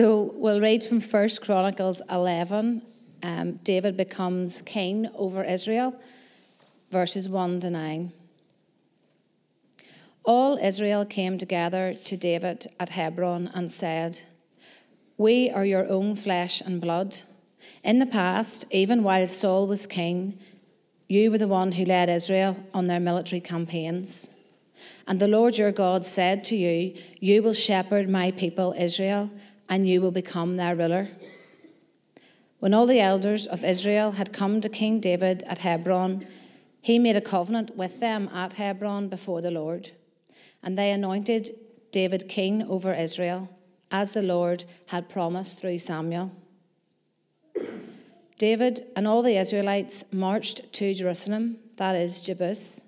So we'll read from 1 Chronicles 11. Um, David becomes king over Israel, verses 1 to 9. All Israel came together to David at Hebron and said, We are your own flesh and blood. In the past, even while Saul was king, you were the one who led Israel on their military campaigns. And the Lord your God said to you, You will shepherd my people Israel, and you will become their ruler. When all the elders of Israel had come to King David at Hebron, he made a covenant with them at Hebron before the Lord. And they anointed David king over Israel, as the Lord had promised through Samuel. David and all the Israelites marched to Jerusalem, that is, Jebus.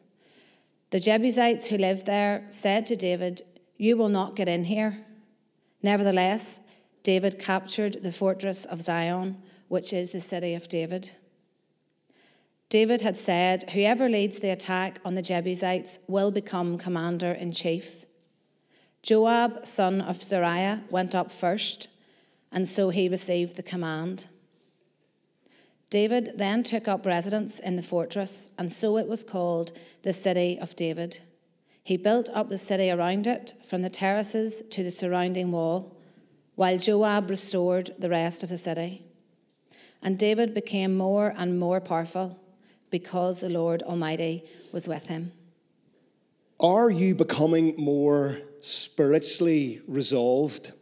The Jebusites who lived there said to David, You will not get in here. Nevertheless, David captured the fortress of Zion, which is the city of David. David had said, Whoever leads the attack on the Jebusites will become commander in chief. Joab, son of Zeruiah, went up first, and so he received the command. David then took up residence in the fortress, and so it was called the City of David. He built up the city around it, from the terraces to the surrounding wall, while Joab restored the rest of the city. And David became more and more powerful because the Lord Almighty was with him. Are you becoming more spiritually resolved?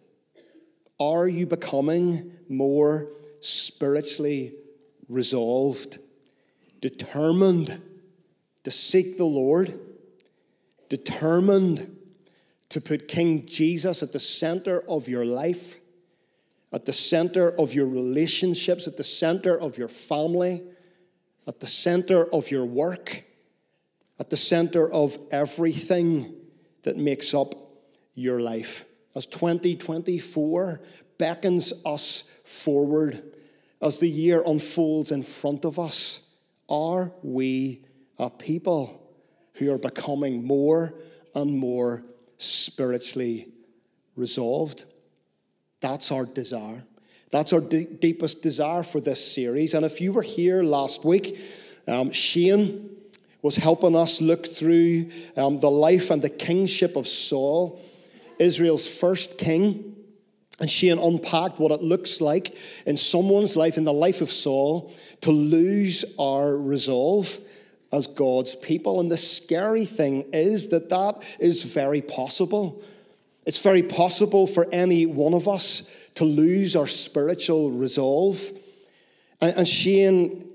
Are you becoming more spiritually resolved, determined to seek the Lord, determined to put King Jesus at the center of your life, at the center of your relationships, at the center of your family, at the center of your work, at the center of everything that makes up your life. As 2024 beckons us forward, as the year unfolds in front of us, are we a people who are becoming more and more spiritually resolved? That's our desire. That's our d- deepest desire for this series. And if you were here last week, um, Shane was helping us look through um, the life and the kingship of Saul, Israel's first king. And Shane unpacked what it looks like in someone's life, in the life of Saul, to lose our resolve as God's people. And the scary thing is that that is very possible. It's very possible for any one of us to lose our spiritual resolve. And, Shane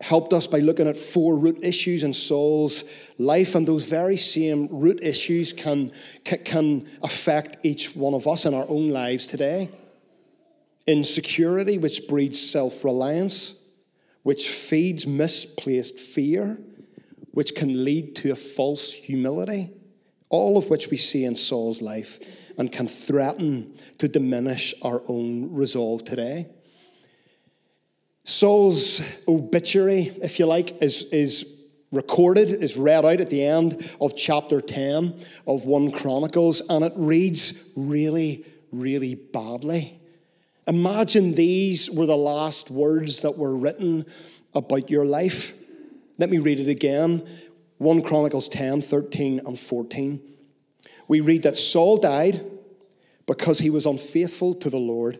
helped us by looking at four root issues in Saul's life, and those very same root issues can, can affect each one of us in our own lives today. Insecurity, which breeds self reliance, which feeds misplaced fear, which can lead to a false humility, all of which we see in Saul's life and can threaten to diminish our own resolve today. Saul's obituary, if you like, is, is recorded, is read out at the end of chapter 10 of 1 Chronicles, and it reads really, really badly. Imagine these were the last words that were written about your life. Let me read it again 1 Chronicles 10 13 and 14. We read that Saul died because he was unfaithful to the Lord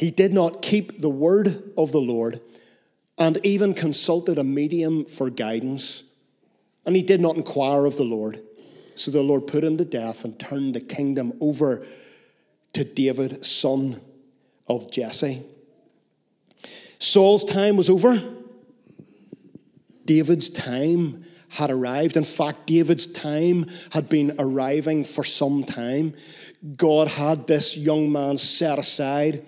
he did not keep the word of the Lord and even consulted a medium for guidance. And he did not inquire of the Lord. So the Lord put him to death and turned the kingdom over to David, son of Jesse. Saul's time was over. David's time had arrived. In fact, David's time had been arriving for some time. God had this young man set aside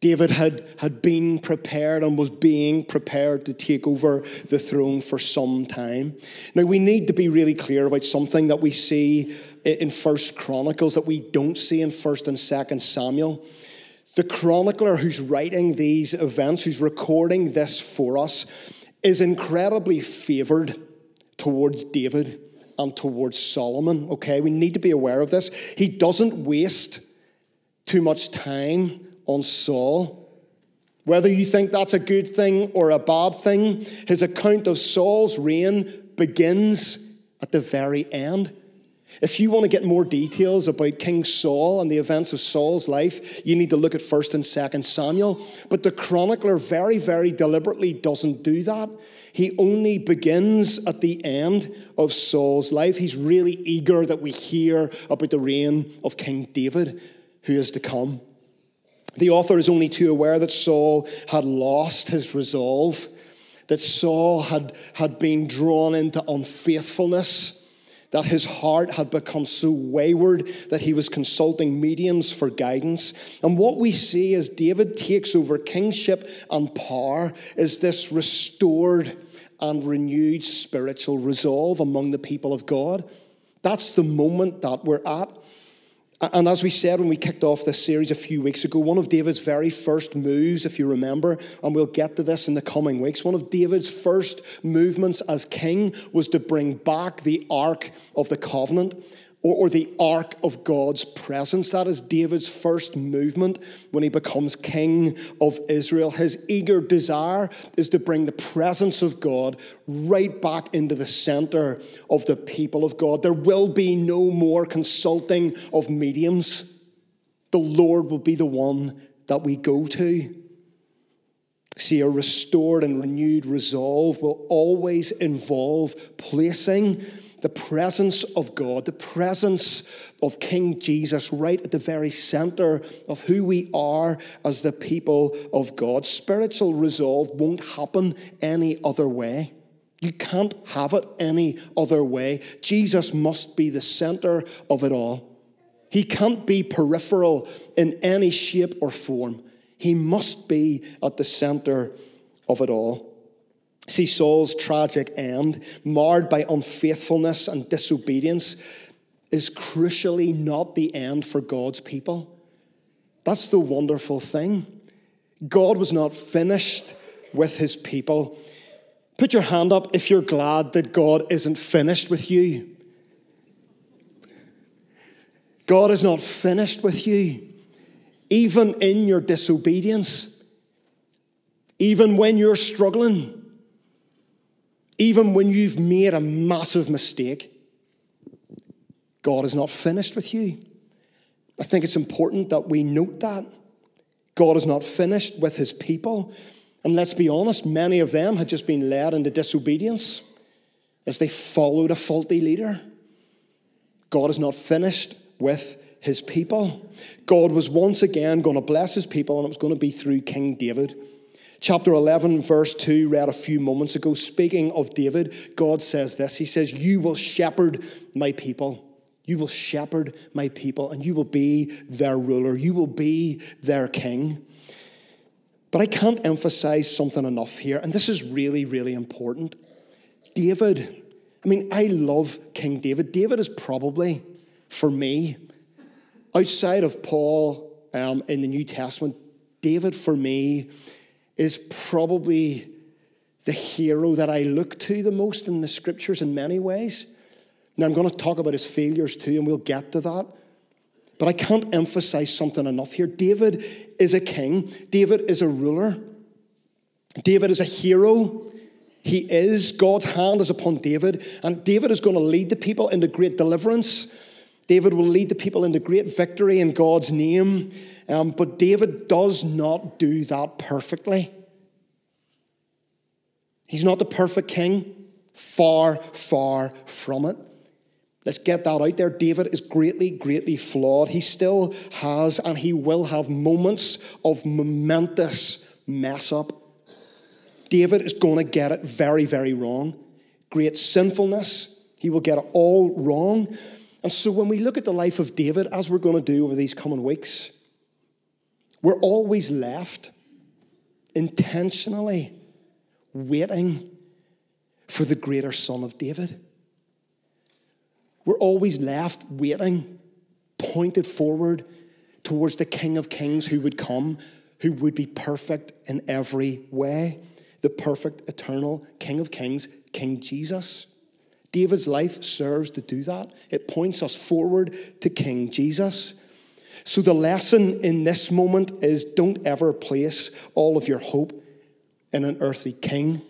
David had, had been prepared and was being prepared to take over the throne for some time. Now, we need to be really clear about something that we see in First Chronicles that we don't see in First and Second Samuel. The chronicler who's writing these events, who's recording this for us, is incredibly favored towards David and towards Solomon. Okay, we need to be aware of this. He doesn't waste too much time on Saul. Whether you think that's a good thing or a bad thing, his account of Saul's reign begins at the very end. If you want to get more details about King Saul and the events of Saul's life, you need to look at 1st and 2nd Samuel. But the chronicler very, very deliberately doesn't do that. He only begins at the end of Saul's life. He's really eager that we hear about the reign of King David who is to come. The author is only too aware that Saul had lost his resolve, that Saul had, had been drawn into unfaithfulness that his heart had become so wayward that he was consulting mediums for guidance. And what we see as David takes over kingship and power is this restored and renewed spiritual resolve among the people of God. That's the moment that we're at. And as we said when we kicked off this series a few weeks ago, one of David's very first moves, if you remember, and we'll get to this in the coming weeks, one of David's first movements as king was to bring back the Ark of the Covenant or, or the ark of God's presence. That is David's first movement when he becomes king of Israel. His eager desire is to bring the presence of God right back into the center of the people of God. There will be no more consulting of mediums. The Lord will be the one that we go to. See, a restored and renewed resolve will always involve placing the presence of God, the presence of King Jesus right at the very center of who we are as the people of God. Spiritual resolve won't happen any other way. You can't have it any other way. Jesus must be the center of it all. He can't be peripheral in any shape or form. He must be at the center of it all. See, Saul's tragic end, marred by unfaithfulness and disobedience, is crucially not the end for God's people. That's the wonderful thing. God was not finished with his people. Put your hand up if you're glad that God isn't finished with you. God is not finished with you. Even in your disobedience, even when you're struggling, even when you've made a massive mistake, God is not finished with you. I think it's important that we note that. God is not finished with his people. And let's be honest, many of them had just been led into disobedience as they followed a faulty leader. God is not finished with his people. God was once again going to bless his people, and it was going to be through King David. Chapter 11, verse 2, read a few moments ago. Speaking of David, God says this He says, You will shepherd my people. You will shepherd my people, and you will be their ruler. You will be their king. But I can't emphasize something enough here, and this is really, really important. David, I mean, I love King David. David is probably, for me, outside of Paul um, in the New Testament, David, for me, is probably the hero that I look to the most in the scriptures in many ways. Now, I'm going to talk about his failures too, and we'll get to that. But I can't emphasize something enough here. David is a king, David is a ruler, David is a hero. He is. God's hand is upon David, and David is going to lead the people into great deliverance. David will lead the people into great victory in God's name. Um, but David does not do that perfectly. He's not the perfect king. Far, far from it. Let's get that out there. David is greatly, greatly flawed. He still has and he will have moments of momentous mess up. David is going to get it very, very wrong. Great sinfulness. He will get it all wrong. And so when we look at the life of David, as we're going to do over these coming weeks, we're always left intentionally waiting for the greater son of David. We're always left waiting, pointed forward towards the King of Kings who would come, who would be perfect in every way. The perfect, eternal King of Kings, King Jesus. David's life serves to do that. It points us forward to King Jesus. So, the lesson in this moment is don't ever place all of your hope in an earthly king,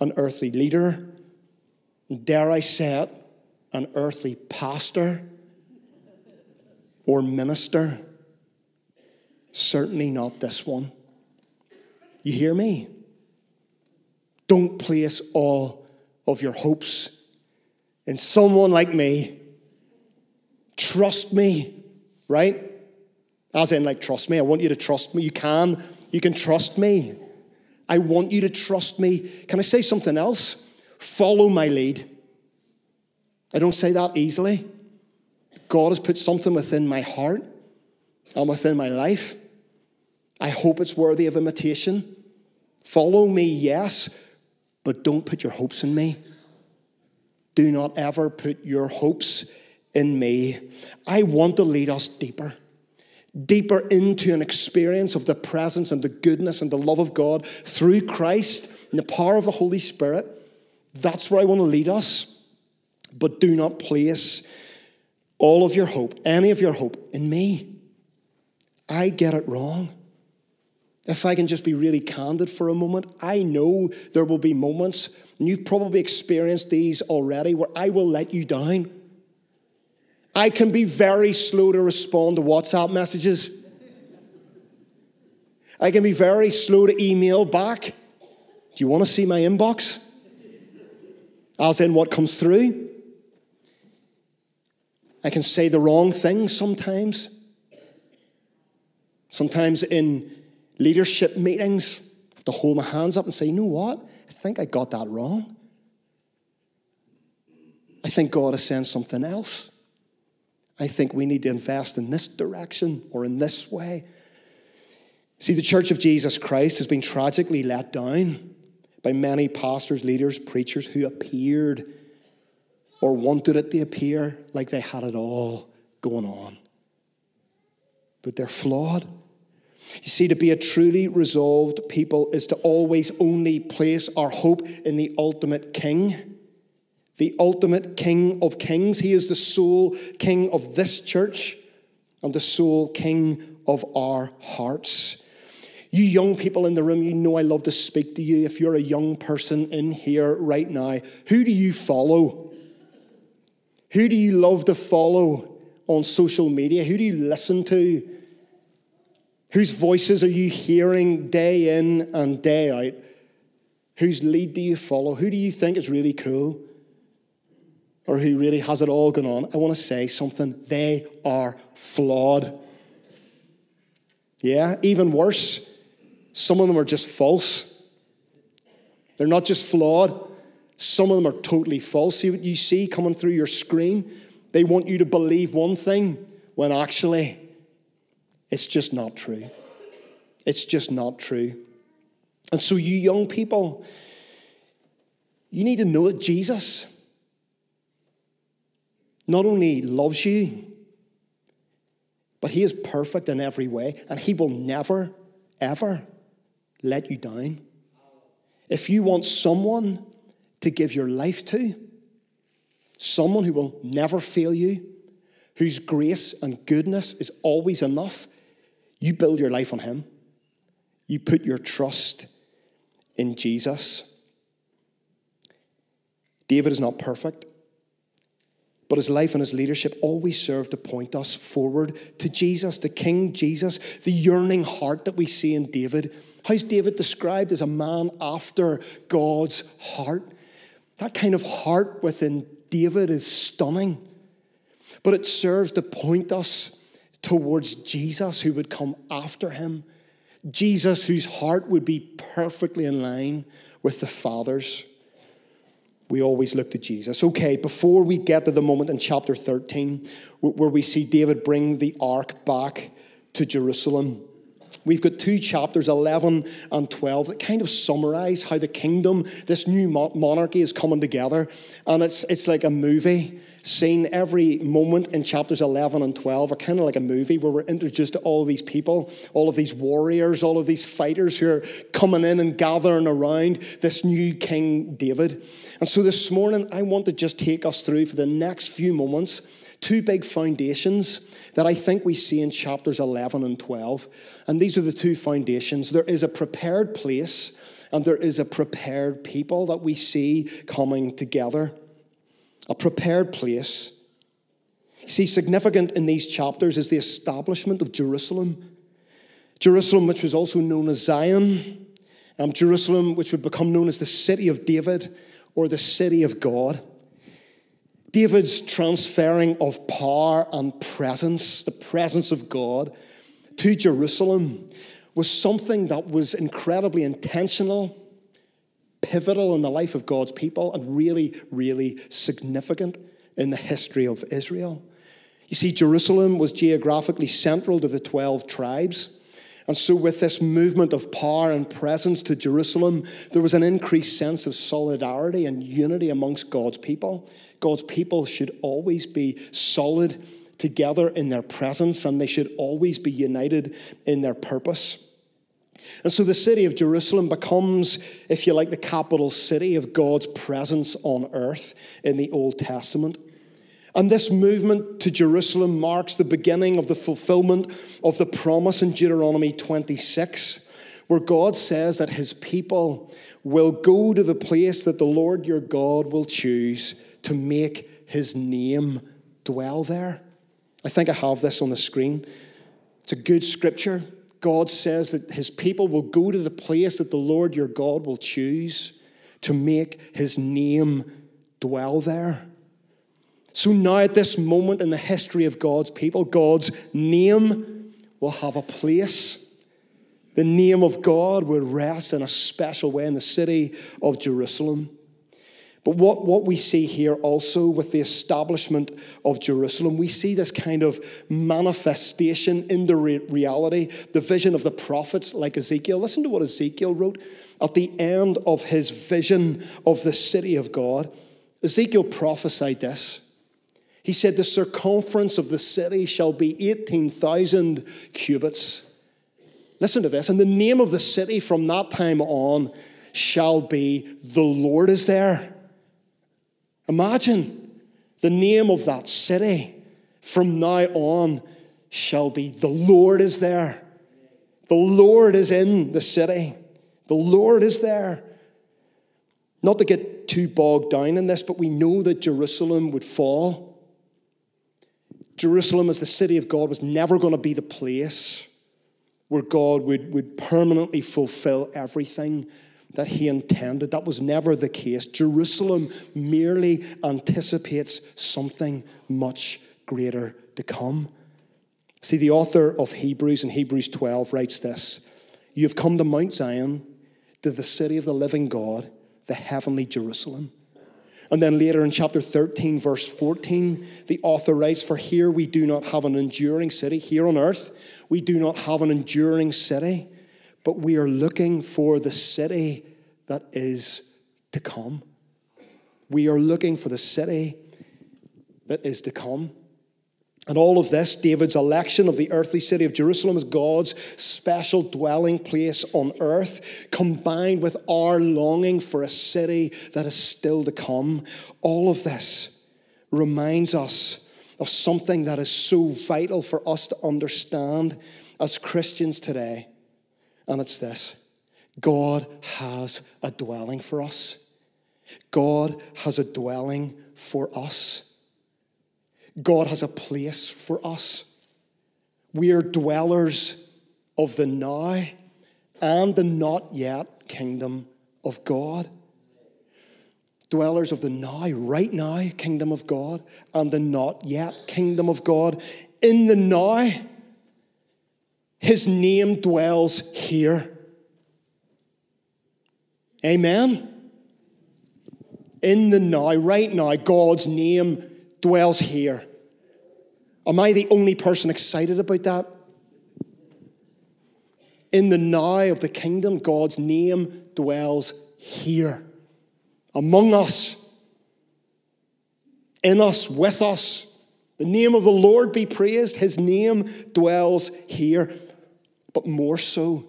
an earthly leader, dare I say it, an earthly pastor or minister. Certainly not this one. You hear me? Don't place all of your hopes in someone like me. Trust me, right? As in, like, trust me. I want you to trust me. You can. You can trust me. I want you to trust me. Can I say something else? Follow my lead. I don't say that easily. God has put something within my heart and within my life. I hope it's worthy of imitation. Follow me, yes, but don't put your hopes in me. Do not ever put your hopes in me. I want to lead us deeper, deeper into an experience of the presence and the goodness and the love of God through Christ and the power of the Holy Spirit. That's where I want to lead us. But do not place all of your hope, any of your hope, in me. I get it wrong. If I can just be really candid for a moment, I know there will be moments, and you've probably experienced these already, where I will let you down. I can be very slow to respond to WhatsApp messages. I can be very slow to email back. Do you want to see my inbox? As in what comes through. I can say the wrong thing sometimes. Sometimes in leadership meetings, I have to hold my hands up and say, you know what? I think I got that wrong. I think God has sent something else. I think we need to invest in this direction or in this way. See, the Church of Jesus Christ has been tragically let down by many pastors, leaders, preachers who appeared or wanted it to appear like they had it all going on. But they're flawed. You see, to be a truly resolved people is to always only place our hope in the ultimate King, the ultimate King of kings. He is the sole King of this church and the sole King of our hearts. You young people in the room, you know I love to speak to you. If you're a young person in here right now, who do you follow? Who do you love to follow on social media? Who do you listen to? Whose voices are you hearing day in and day out? Whose lead do you follow? Who do you think is really cool? Or who really has it all going on? I want to say something. They are flawed. Yeah, even worse, some of them are just false. They're not just flawed, some of them are totally false. See what you see coming through your screen? They want you to believe one thing when actually it's just not true. It's just not true. And so, you young people, you need to know that Jesus not only loves you, but He is perfect in every way, and He will never, ever let you down. If you want someone to give your life to, someone who will never fail you, whose grace and goodness is always enough, you build your life on Him. You put your trust in Jesus. David is not perfect, but his life and his leadership always serve to point us forward to Jesus, the King Jesus, the yearning heart that we see in David. How's David described as a man after God's heart? That kind of heart within David is stunning. But it serves to point us towards Jesus who would come after him. Jesus whose heart would be perfectly in line with the Father's. We always look to Jesus. Okay, before we get to the moment in chapter 13 where we see David bring the ark back to Jerusalem. We've got two chapters, 11 and 12, that kind of summarize how the kingdom, this new monarchy, is coming together. And it's, it's like a movie. Seen every moment in chapters 11 and 12 are kind of like a movie where we're introduced to all these people, all of these warriors, all of these fighters who are coming in and gathering around this new King David. And so this morning, I want to just take us through for the next few moments two big foundations that I think we see in chapters 11 and 12. And these are the two foundations. There is a prepared place and there is a prepared people that we see coming together. A prepared place. See, significant in these chapters is the establishment of Jerusalem. Jerusalem, which was also known as Zion, um, Jerusalem, which would become known as the city of David or the city of God. David's transferring of power and presence, the presence of God, to Jerusalem was something that was incredibly intentional, pivotal in the life of God's people, and really, really significant in the history of Israel. You see, Jerusalem was geographically central to the 12 tribes. And so, with this movement of power and presence to Jerusalem, there was an increased sense of solidarity and unity amongst God's people. God's people should always be solid together in their presence, and they should always be united in their purpose. And so the city of Jerusalem becomes, if you like, the capital city of God's presence on earth in the Old Testament. And this movement to Jerusalem marks the beginning of the fulfillment of the promise in Deuteronomy 26, where God says that his people will go to the place that the Lord your God will choose to make his name dwell there. I think I have this on the screen. It's a good scripture. God says that his people will go to the place that the Lord your God will choose to make his name dwell there. So now, at this moment in the history of God's people, God's name will have a place. The name of God will rest in a special way in the city of Jerusalem. But what, what we see here also with the establishment of Jerusalem, we see this kind of manifestation into re- reality, the vision of the prophets like Ezekiel. Listen to what Ezekiel wrote at the end of his vision of the city of God. Ezekiel prophesied this. He said, The circumference of the city shall be 18,000 cubits. Listen to this. And the name of the city from that time on shall be The Lord is there. Imagine the name of that city from now on shall be The Lord is there. The Lord is in the city. The Lord is there. Not to get too bogged down in this, but we know that Jerusalem would fall. Jerusalem, as the city of God, was never going to be the place where God would, would permanently fulfill everything that he intended. That was never the case. Jerusalem merely anticipates something much greater to come. See, the author of Hebrews in Hebrews 12 writes this You have come to Mount Zion, to the city of the living God, the heavenly Jerusalem and then later in chapter 13, verse 14, the author writes, For here we do not have an enduring city. Here on earth, we do not have an enduring city, but we are looking for the city that is to come. We are looking for the city that is to come. And all of this, David's election of the earthly city of Jerusalem as God's special dwelling place on earth, combined with our longing for a city that is still to come, all of this reminds us of something that is so vital for us to understand as Christians today. And it's this God has a dwelling for us. God has a dwelling for us. God has a place for us. We are dwellers of the now and the not yet kingdom of God. Dwellers of the now, right now, kingdom of God, and the not yet kingdom of God. In the now, his name dwells here. Amen. In the now, right now, God's name dwells here. Am I the only person excited about that? In the now of the kingdom, God's name dwells here, among us, in us, with us. The name of the Lord be praised. His name dwells here. But more so,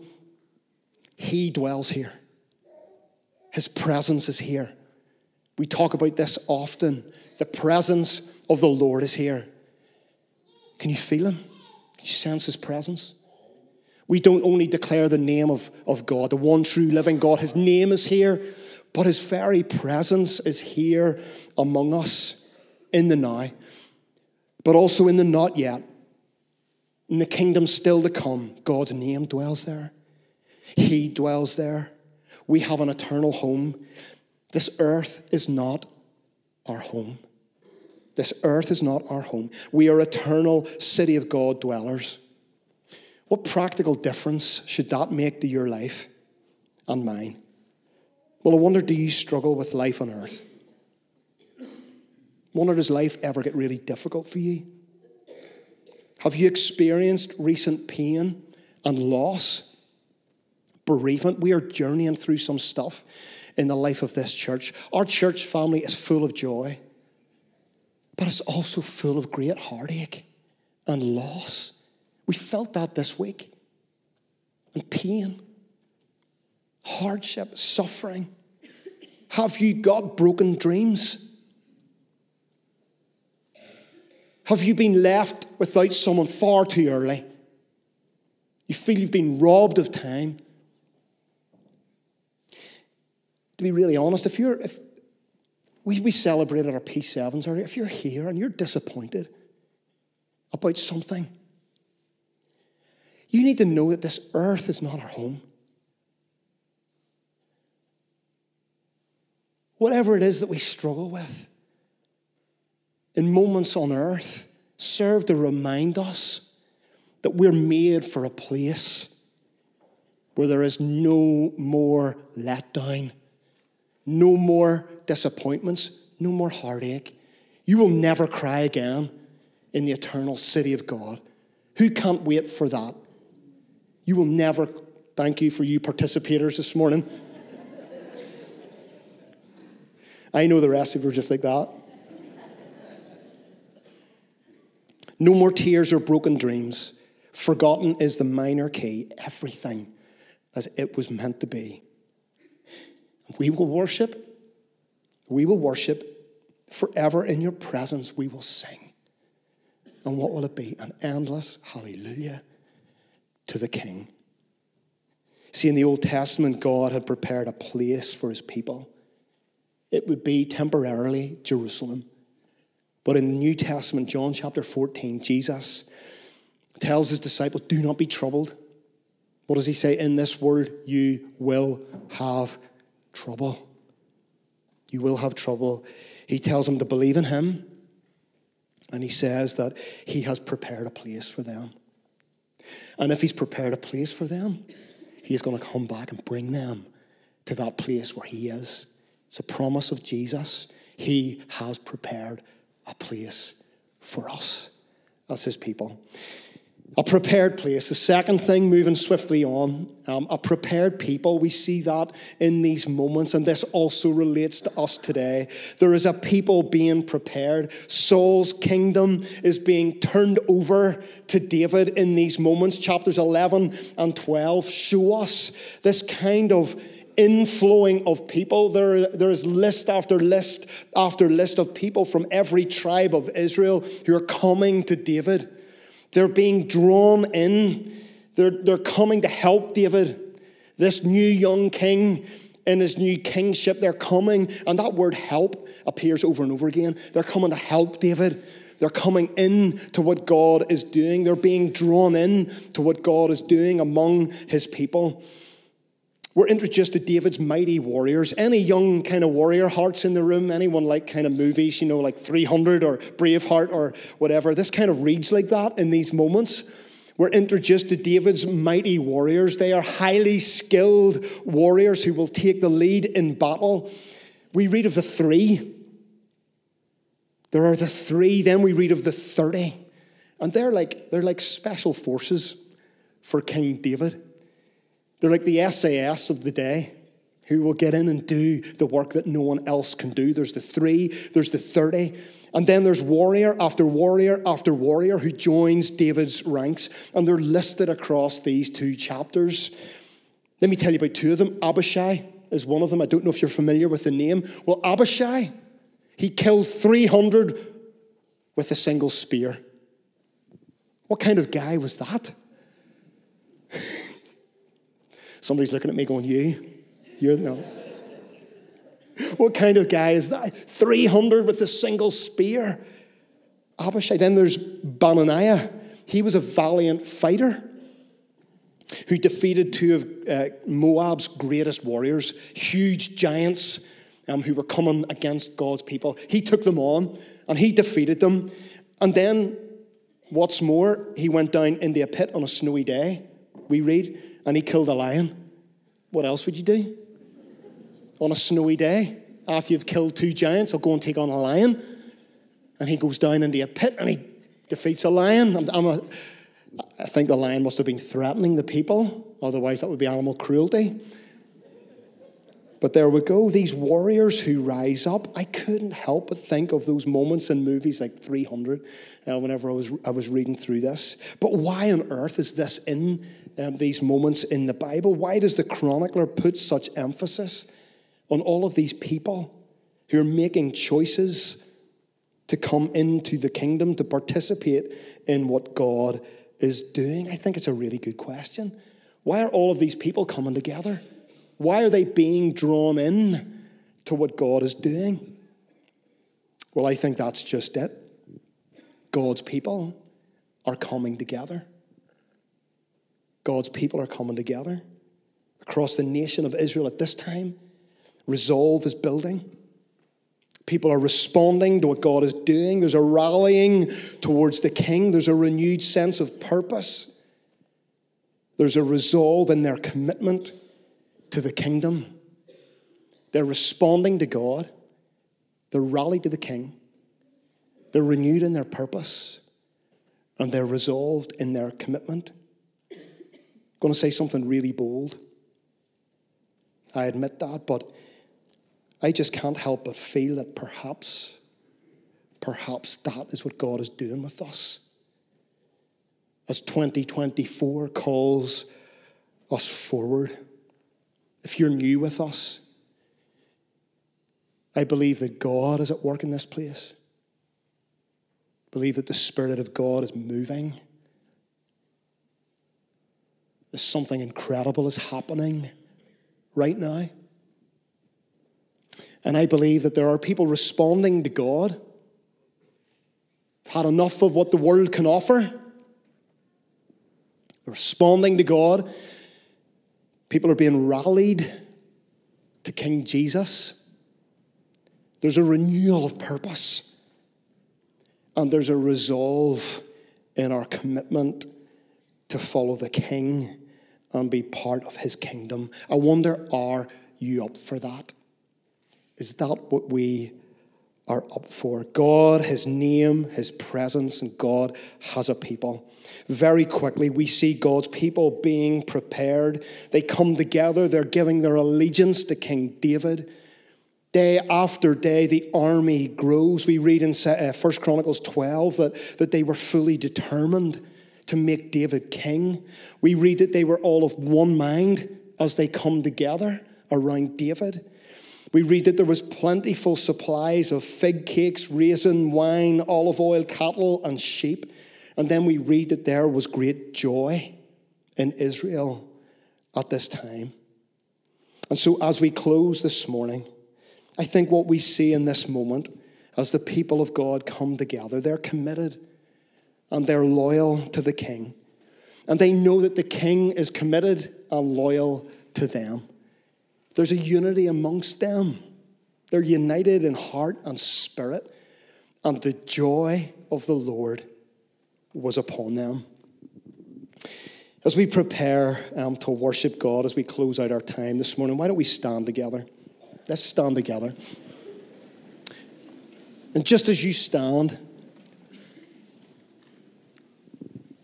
He dwells here. His presence is here. We talk about this often. The presence of the Lord is here. Can you feel him? Can you sense his presence? We don't only declare the name of, of God, the one true living God, his name is here, but his very presence is here among us in the now, but also in the not yet. In the kingdom still to come, God's name dwells there. He dwells there. We have an eternal home. This earth is not our home. This earth is not our home. We are eternal city of God dwellers. What practical difference should that make to your life and mine? Well, I wonder do you struggle with life on earth? Wonder does life ever get really difficult for you? Have you experienced recent pain and loss? Bereavement? We are journeying through some stuff in the life of this church. Our church family is full of joy, but it's also full of great heartache and loss we felt that this week. And pain, hardship, suffering. Have you got broken dreams? Have you been left without someone far too early? You feel you've been robbed of time? To be really honest, if you're, if we, we celebrated our P7s earlier, if you're here and you're disappointed about something, you need to know that this earth is not our home. Whatever it is that we struggle with in moments on earth, serve to remind us that we're made for a place where there is no more letdown, no more disappointments, no more heartache. You will never cry again in the eternal city of God. Who can't wait for that? You will never, thank you for you participators this morning. I know the rest of you are just like that. No more tears or broken dreams. Forgotten is the minor key, everything as it was meant to be. We will worship, we will worship forever in your presence, we will sing. And what will it be? An endless hallelujah to the king. See, in the Old Testament, God had prepared a place for his people. It would be temporarily Jerusalem. But in the New Testament, John chapter 14, Jesus tells his disciples, Do not be troubled. What does he say? In this world, you will have trouble. You will have trouble. He tells them to believe in him, and he says that he has prepared a place for them. And if He's prepared a place for them, He's going to come back and bring them to that place where He is. It's a promise of Jesus. He has prepared a place for us as His people. A prepared place. The second thing, moving swiftly on, um, a prepared people. We see that in these moments, and this also relates to us today. There is a people being prepared. Saul's kingdom is being turned over to David in these moments. Chapters 11 and 12 show us this kind of inflowing of people. There, there is list after list after list of people from every tribe of Israel who are coming to David. They're being drawn in. They're, they're coming to help David, this new young king in his new kingship. They're coming, and that word help appears over and over again. They're coming to help David. They're coming in to what God is doing. They're being drawn in to what God is doing among his people. We're introduced to David's mighty warriors. Any young kind of warrior hearts in the room? Anyone like kind of movies, you know, like 300 or Braveheart or whatever? This kind of reads like that in these moments. We're introduced to David's mighty warriors. They are highly skilled warriors who will take the lead in battle. We read of the three. There are the three. Then we read of the 30. And they're like, they're like special forces for King David. They're like the SAS of the day who will get in and do the work that no one else can do. There's the three, there's the 30. And then there's warrior after warrior after warrior who joins David's ranks. And they're listed across these two chapters. Let me tell you about two of them. Abishai is one of them. I don't know if you're familiar with the name. Well, Abishai, he killed 300 with a single spear. What kind of guy was that? Somebody's looking at me going, You? You're no. What kind of guy is that? 300 with a single spear. Abishai. Then there's Benaiah. He was a valiant fighter who defeated two of uh, Moab's greatest warriors, huge giants um, who were coming against God's people. He took them on and he defeated them. And then, what's more, he went down into a pit on a snowy day, we read, and he killed a lion. What else would you do? On a snowy day, after you've killed two giants, I'll go and take on a lion. And he goes down into a pit and he defeats a lion. I'm, I'm a, I think the lion must have been threatening the people, otherwise, that would be animal cruelty. But there we go, these warriors who rise up. I couldn't help but think of those moments in movies like 300 uh, whenever I was, I was reading through this. But why on earth is this in um, these moments in the Bible? Why does the chronicler put such emphasis on all of these people who are making choices to come into the kingdom, to participate in what God is doing? I think it's a really good question. Why are all of these people coming together? Why are they being drawn in to what God is doing? Well, I think that's just it. God's people are coming together. God's people are coming together across the nation of Israel at this time. Resolve is building. People are responding to what God is doing. There's a rallying towards the king. There's a renewed sense of purpose. There's a resolve in their commitment to the kingdom. They're responding to God. They're rallied to the king. They're renewed in their purpose. And they're resolved in their commitment. I'm going to say something really bold. I admit that, but I just can't help but feel that perhaps, perhaps that is what God is doing with us. As 2024 calls us forward if you're new with us, I believe that God is at work in this place. I believe that the Spirit of God is moving. There's something incredible is happening right now. And I believe that there are people responding to God, Have had enough of what the world can offer, responding to God People are being rallied to King Jesus. There's a renewal of purpose. And there's a resolve in our commitment to follow the King and be part of his kingdom. I wonder, are you up for that? Is that what we are up for. God, His name, His presence, and God has a people. Very quickly, we see God's people being prepared. They come together, they're giving their allegiance to King David. Day after day, the army grows. We read in 1 uh, Chronicles 12 that, that they were fully determined to make David king. We read that they were all of one mind as they come together around David. We read that there was plentiful supplies of fig cakes, raisin, wine, olive oil, cattle, and sheep. And then we read that there was great joy in Israel at this time. And so, as we close this morning, I think what we see in this moment as the people of God come together, they're committed and they're loyal to the king. And they know that the king is committed and loyal to them. There's a unity amongst them. They're united in heart and spirit, and the joy of the Lord was upon them. As we prepare um, to worship God, as we close out our time this morning, why don't we stand together? Let's stand together. And just as you stand,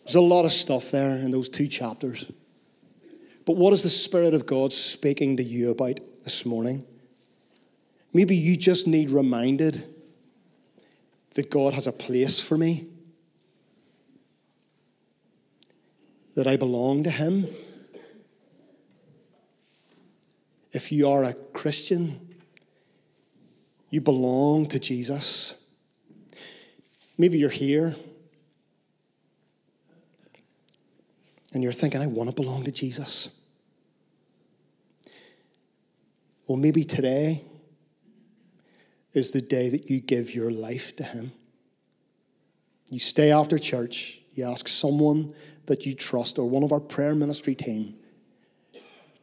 there's a lot of stuff there in those two chapters. But what is the Spirit of God speaking to you about this morning? Maybe you just need reminded that God has a place for me, that I belong to Him. If you are a Christian, you belong to Jesus. Maybe you're here and you're thinking, I want to belong to Jesus. Well, maybe today is the day that you give your life to Him. You stay after church, you ask someone that you trust or one of our prayer ministry team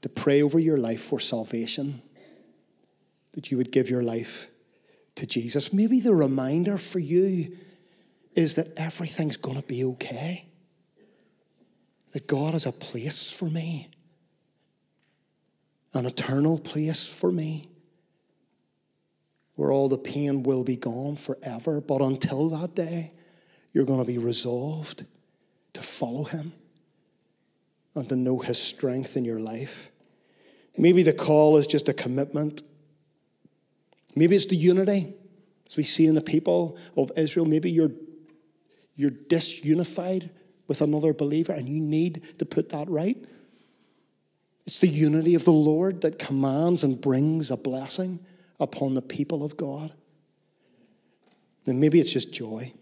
to pray over your life for salvation, that you would give your life to Jesus. Maybe the reminder for you is that everything's going to be okay, that God has a place for me, an eternal place for me. Where all the pain will be gone forever. But until that day, you're going to be resolved to follow Him and to know His strength in your life. Maybe the call is just a commitment. Maybe it's the unity, as we see in the people of Israel. Maybe you're, you're disunified with another believer and you need to put that right. It's the unity of the Lord that commands and brings a blessing upon the people of God. And maybe it's just joy.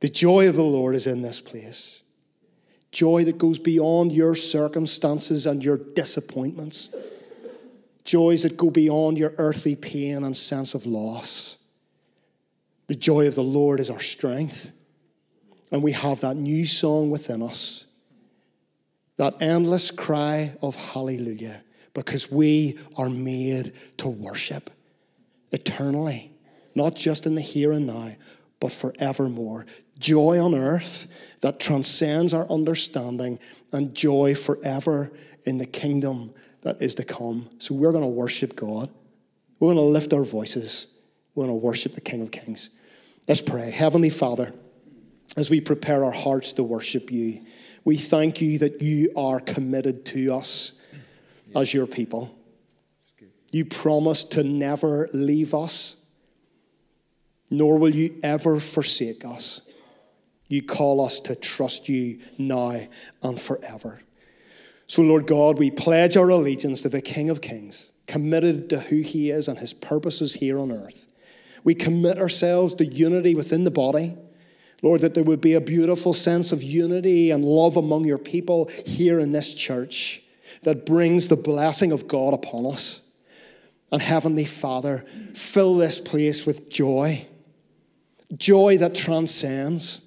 The joy of the Lord is in this place. Joy that goes beyond your circumstances and your disappointments. Joys that go beyond your earthly pain and sense of loss. The joy of the Lord is our strength. And we have that new song within us, that endless cry of hallelujah, because we are made to worship eternally, not just in the here and now, but forevermore. Joy on earth that transcends our understanding, and joy forever in the kingdom that is to come. So we're going to worship God. We're going to lift our voices. We're going to worship the King of Kings. Let's pray. Heavenly Father, as we prepare our hearts to worship you, we thank you that you are committed to us as your people. You promise to never leave us nor will you ever forsake us. You call us to trust you now and forever. So, Lord God, we pledge our allegiance to the King of Kings, committed to who he is and his purposes here on earth. We commit ourselves to unity within the body. Lord, that there would be a beautiful sense of unity and love among your people here in this church that brings the blessing of God upon us. And Heavenly Father, fill this place with joy joy that transcends,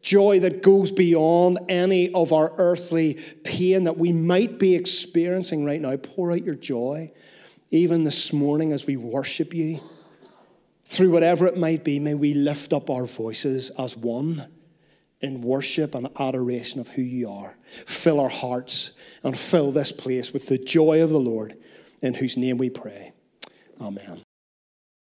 joy that goes beyond any of our earthly pain that we might be experiencing right now. Pour out your joy, even this morning as we worship you. Through whatever it might be, may we lift up our voices as one in worship and adoration of who you are. Fill our hearts and fill this place with the joy of the Lord, in whose name we pray. Amen.